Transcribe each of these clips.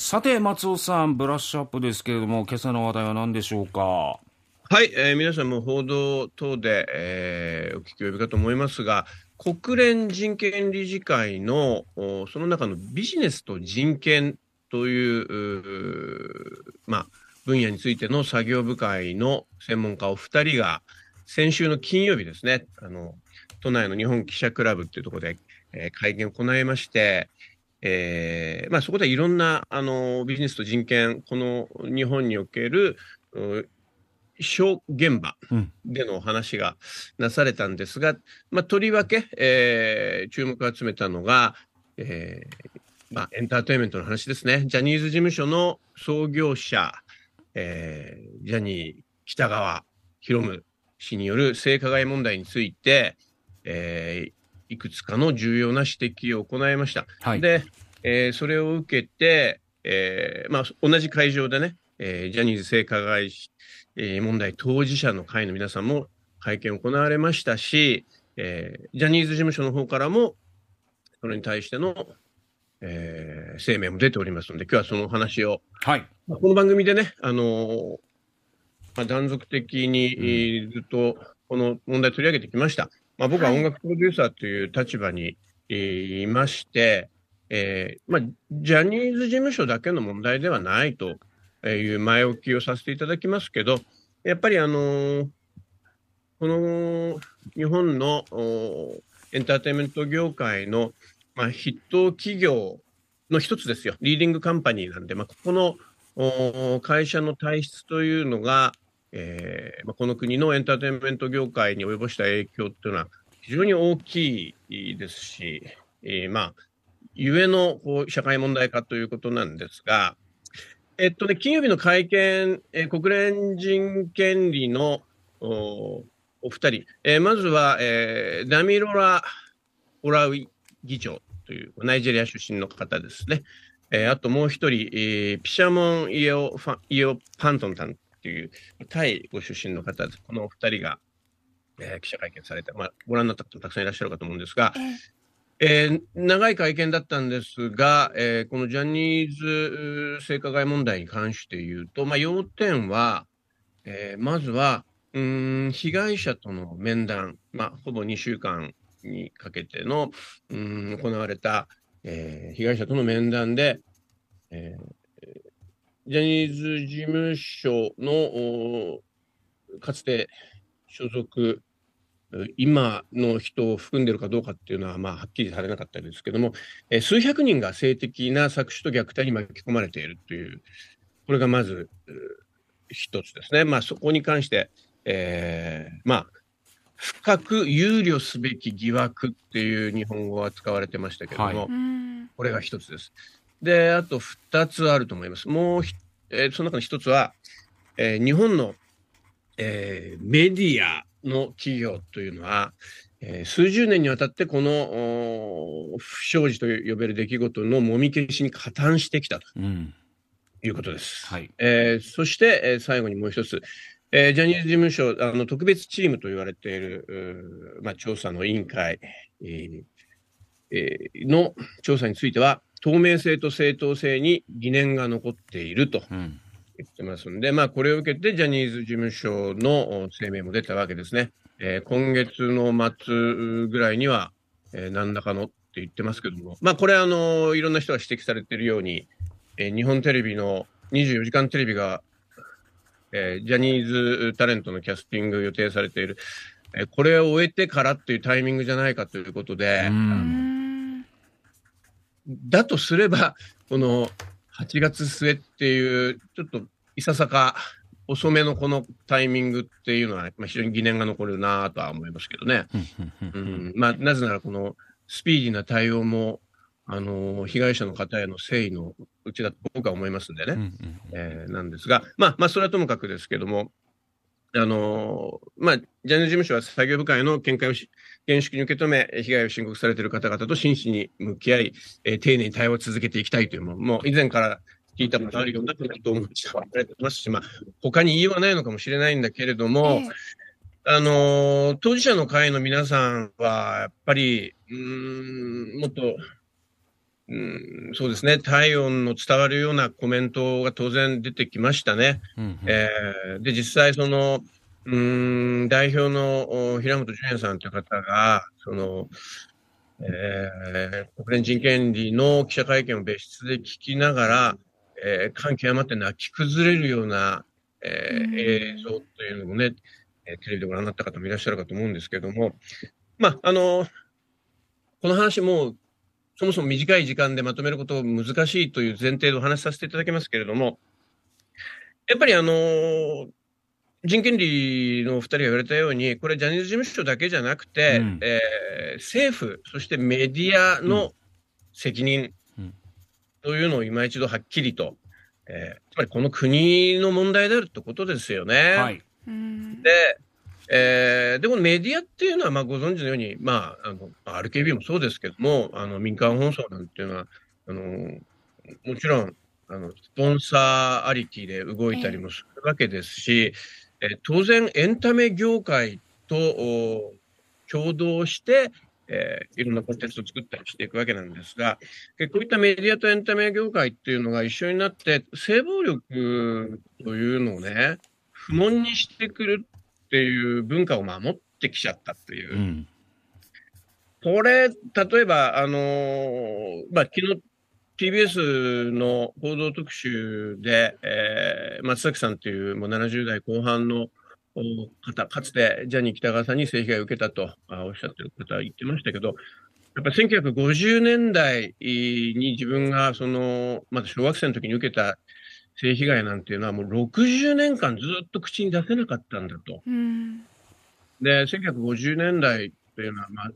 さて、松尾さん、ブラッシュアップですけれども、今朝の話題は何でしょうか？はい、えー、皆さんも報道等で、えー、お聞き及びかと思いますが、国連人権理事会のその中のビジネスと人権というまあ、分野についての作業部会の専門家お二人が先週の金曜日ですねあの都内の日本記者クラブっていうところで、えー、会見を行いまして、えーまあ、そこでいろんなあのビジネスと人権この日本における小現場でのお話がなされたんですが、まあ、とりわけ、えー、注目を集めたのが、えーまあ、エンターテインメントの話ですね。ジャニーズ事務所の創業者、えー、ジャニー喜多川博夢氏による性加害問題について、えー、いくつかの重要な指摘を行いました。はい、で、えー、それを受けて、えーまあ、同じ会場でね、えー、ジャニーズ性加害問題当事者の会の皆さんも会見行われましたし、えー、ジャニーズ事務所の方からも、それに対しての、えー、声明も出ておりますので、今日はその話を、はい、この番組でね、あのー、まあ、断続的にずっとこの問題取り上げてきました。まあ、僕は音楽プロデューサーという立場に、いまして、えーまあ、ジャニーズ事務所だけの問題ではないという前置きをさせていただきますけど、やっぱりあのー、この日本のエンターテインメント業界の、まあ、筆頭企業の一つですよ、リーディングカンパニーなんで、まあ、ここの会社の体質というのが、えーまあ、この国のエンターテインメント業界に及ぼした影響っていうのは非常に大きいですし、えー、まあ、ゆえのこう社会問題化ということなんですが、えっとね、金曜日の会見、えー、国連人権利のおお二人、えー、まずは、えー、ダミロラ・オラウイ議長というナイジェリア出身の方ですね。えー、あともう一人、えー、ピシャモン・イオファイオ・パントンタンというタイご出身の方。このお二人が、えー、記者会見されて、まあ、ご覧になった方たくさんいらっしゃるかと思うんですが、えー、長い会見だったんですが、えー、このジャニーズ性加害問題に関して言うと、まあ、要点は、えー、まずは、うん被害者との面談、まあ、ほぼ2週間にかけてのうん行われた、えー、被害者との面談で、えー、ジャニーズ事務所のかつて所属、今の人を含んでるかどうかっていうのは、まあ、はっきりされなかったですけども、えー、数百人が性的な搾取と虐待に巻き込まれているという、これがまず一つですね。まあ、そこに関して、えー、まあ、深く憂慮すべき疑惑っていう日本語が使われてましたけども、はい、これが一つです。で、あと2つあると思います。もう、えー、その中の1つは、えー、日本の、えー、メディアの企業というのは、えー、数十年にわたってこの不祥事と呼べる出来事のもみ消しに加担してきたということです。うん、はいえー、そして、えー、最後にもう一つ、えー、ジャニーズ事務所あの特別チームと言われている、まあ、調査の委員会、えーえー、の調査については、透明性と正当性に疑念が残っていると。言ってますんで、うん、まあ、これを受けてジャニーズ事務所の声明も出たわけですね。えー、今月の末ぐらいには、えー、何らかのって言ってますけども、まあ、これあの、いろんな人が指摘されているように、えー、日本テレビの24時間テレビが、えー、ジャニーズタレントのキャスティング予定されている、えー、これを終えてからっていうタイミングじゃないかということで、だとすれば、この8月末っていう、ちょっといささか遅めのこのタイミングっていうのは、まあ、非常に疑念が残るなとは思いますけどね。うんまあ、なぜならこのスピーディーな対応も、あの被害者の方への誠意のうちだと僕は思いますんでね、えー、なんですが、まあ、まあ、それはともかくですけども、あのまあ、ジャニーズ事務所は作業部会の見解をし厳粛に受け止め、被害を申告されている方々と真摯に向き合い、えー、丁寧に対応を続けていきたいというもの、もう以前から聞いたことあるようなことを思ってますし、まあ、他に言いようはないのかもしれないんだけれども、えー、あの当事者の会の皆さんは、やっぱり、うん、もっと、うん、そうですね、体温の伝わるようなコメントが当然出てきましたね。うんうん。えーで、実際、その、うーん、代表のお平本淳也さんという方が、その、えー国連人権利の記者会見を別室で聞きながら、えー感極まって泣き崩れるような、えーうん。映像というのもね、えーテレビでご覧になった方もいらっしゃるかと思うんですけども、まあ、あの、この話も、そもそも短い時間でまとめること難しいという前提でお話しさせていただきますけれども、やっぱりあの人権利のお二人が言われたように、これ、ジャニーズ事務所だけじゃなくて、うんえー政府、そしてメディアの責任うんというのを今一度はっきりと、えーつまりこの国の問題であるってことですよね。はい。うんで、えーで、このメディアっていうのは、まあ、ご存知のように、まあ、あの、RKB もそうですけども、あの、民間放送なんていうのは、あの、もちろん、あの、スポンサーありきで動いたりもするわけですし、えー当然、エンタメ業界と共同して、えーいろんなコンテンツを作ったりしていくわけなんですが、こういったメディアとエンタメ業界っていうのが一緒になって、性暴力というのをね、不問にしてくるっていう文化を守ってきちゃったっていうう。ん。これ、例えば、あのーまあ、昨日 TBS の報道特集で、えー松崎さんというもう70代後半のお方、かつてジャニー喜多川さんに性被害を受けたとあおっしゃってる方は言ってましたけど、やっぱり1950年代に自分がその、まだ小学生の時に受けた性被害なんていうのはもう60年間ずっと口に出せなかったんだと。うんで、1950年代というのは、まあ、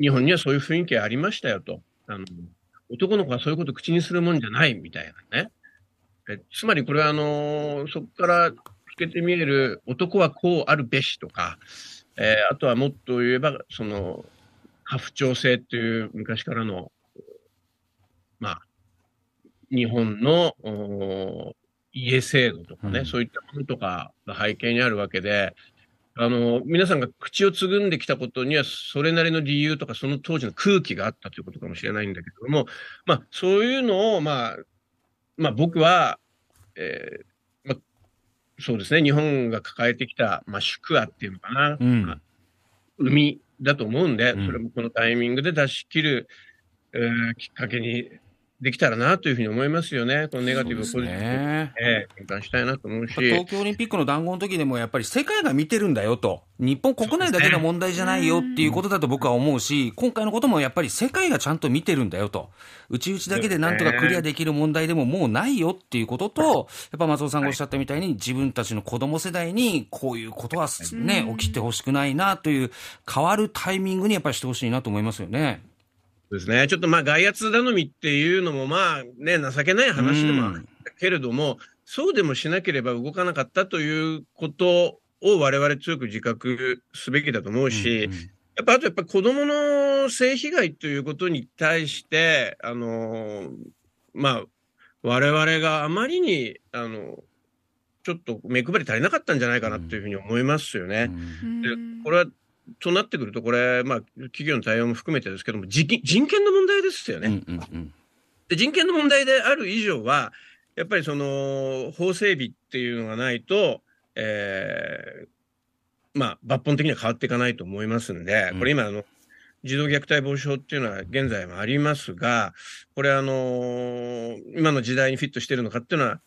日本にはそういう雰囲気ありましたよと。あの、男の子はそういうこと口にするもんじゃないみたいなね。えつまりこれはあのそこから透けて見える男はこうあるべしとか、えーあとはもっと言えば、その、家父長制っていう昔からの、まあ、日本のお家制度とかね、うん。そういったものとかが背景にあるわけで、あの、皆さんが口をつぐんできたことには、それなりの理由とか、その当時の空気があったということかもしれないんだけれども、まあ、そういうのを、まあ、まあ、僕は、えーまあ、そうですね、日本が抱えてきた、まあ、宿話っていうのかな、うん。まあ海だと思うんで、うん。それもこのタイミングで出し切る、えーきっかけにできたらなというふうに思いますよね。このネガティブポジティブ。えー転換したいなと思うし。東京オリンピックの談合の時でもやっぱり世界が見てるんだよと。日本国内だけの問題じゃないよっていうことだと僕は思うし、今回のこともやっぱり世界がちゃんと見てるんだよと。うちうちだけでなんとかクリアできる問題でももうないよっていうことと、やっぱ松尾さんがおっしゃったみたいに自分たちの子供世代にこういうことはね、起きてほしくないなという変わるタイミングにやっぱりしてほしいなと思いますよね。ですね。ちょっとまあ外圧頼みっていうのもまあね、情けない話でもあるけれども、そうでもしなければ動かなかったということを我々強く自覚すべきだと思うし、うんうんやっぱあとやっぱ子供の性被害ということに対して、あのまあ、我々があまりに、あの、ちょっと目配り足りなかったんじゃないかなというふうに思いますよね。うんでこれは、となってくると、これ、まあ、企業の対応も含めてですけども、人人権の問題ですよね。うんうんうんで人権の問題である以上は、やっぱりその法整備っていうのがないと、えーまあ、抜本的には変わっていかないと思いますんで、うんこれ今あの、児童虐待防止法っていうのは現在もありますが、これあの今の時代にフィットしてるのかっていうのは、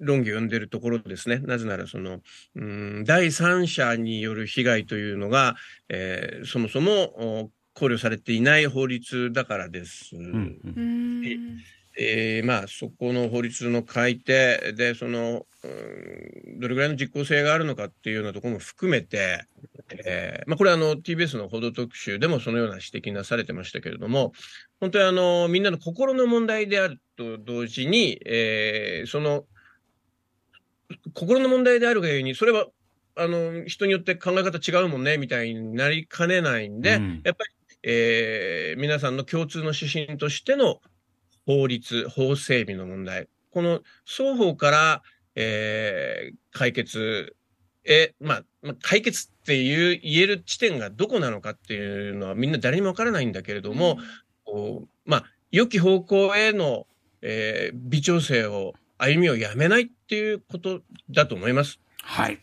論議を呼んでるところですね。なぜなら、その、うん、第三者による被害というのが、えーそもそもお考慮されていない法律だからです。うんえーまあ、そこの法律の改定で、その、うんどれぐらいの実効性があるのかっていうようなところも含めて、えーまあ、これはあの TBS の報道特集でもそのような指摘なされてましたけれども、本当にあのみんなの心の問題であると同時に、えーその心の問題であるがゆえに、それはあの人によって考え方違うもんねみたいになりかねないんで、うん。やっぱり、えー皆さんの共通の指針としての法律、法整備の問題、この双方から、えー解決へ、まあ、まあ、解決っていう言える地点がどこなのかっていうのはみんな誰にもわからないんだけれども、こうまあ、良き方向への、えー、微調整を、歩みをやめないっていうことだと思います。はい。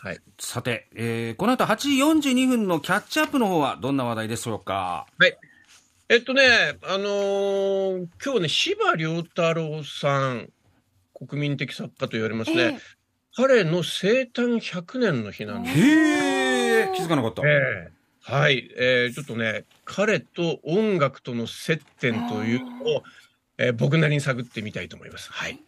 はい、さて、えー、この後8時42分のキャッチアップの方はどんな話題でしょうか？はい。えっとね、あのー、今日ね、司馬太郎さん、国民的作家と言われますね。えー、彼の生誕100年の日なんです。へえ、気づかなかった。えー、はい、えー、ちょっとね、彼と音楽との接点というのを、えー、僕なりに探ってみたいと思います。はい。